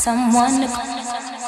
someone to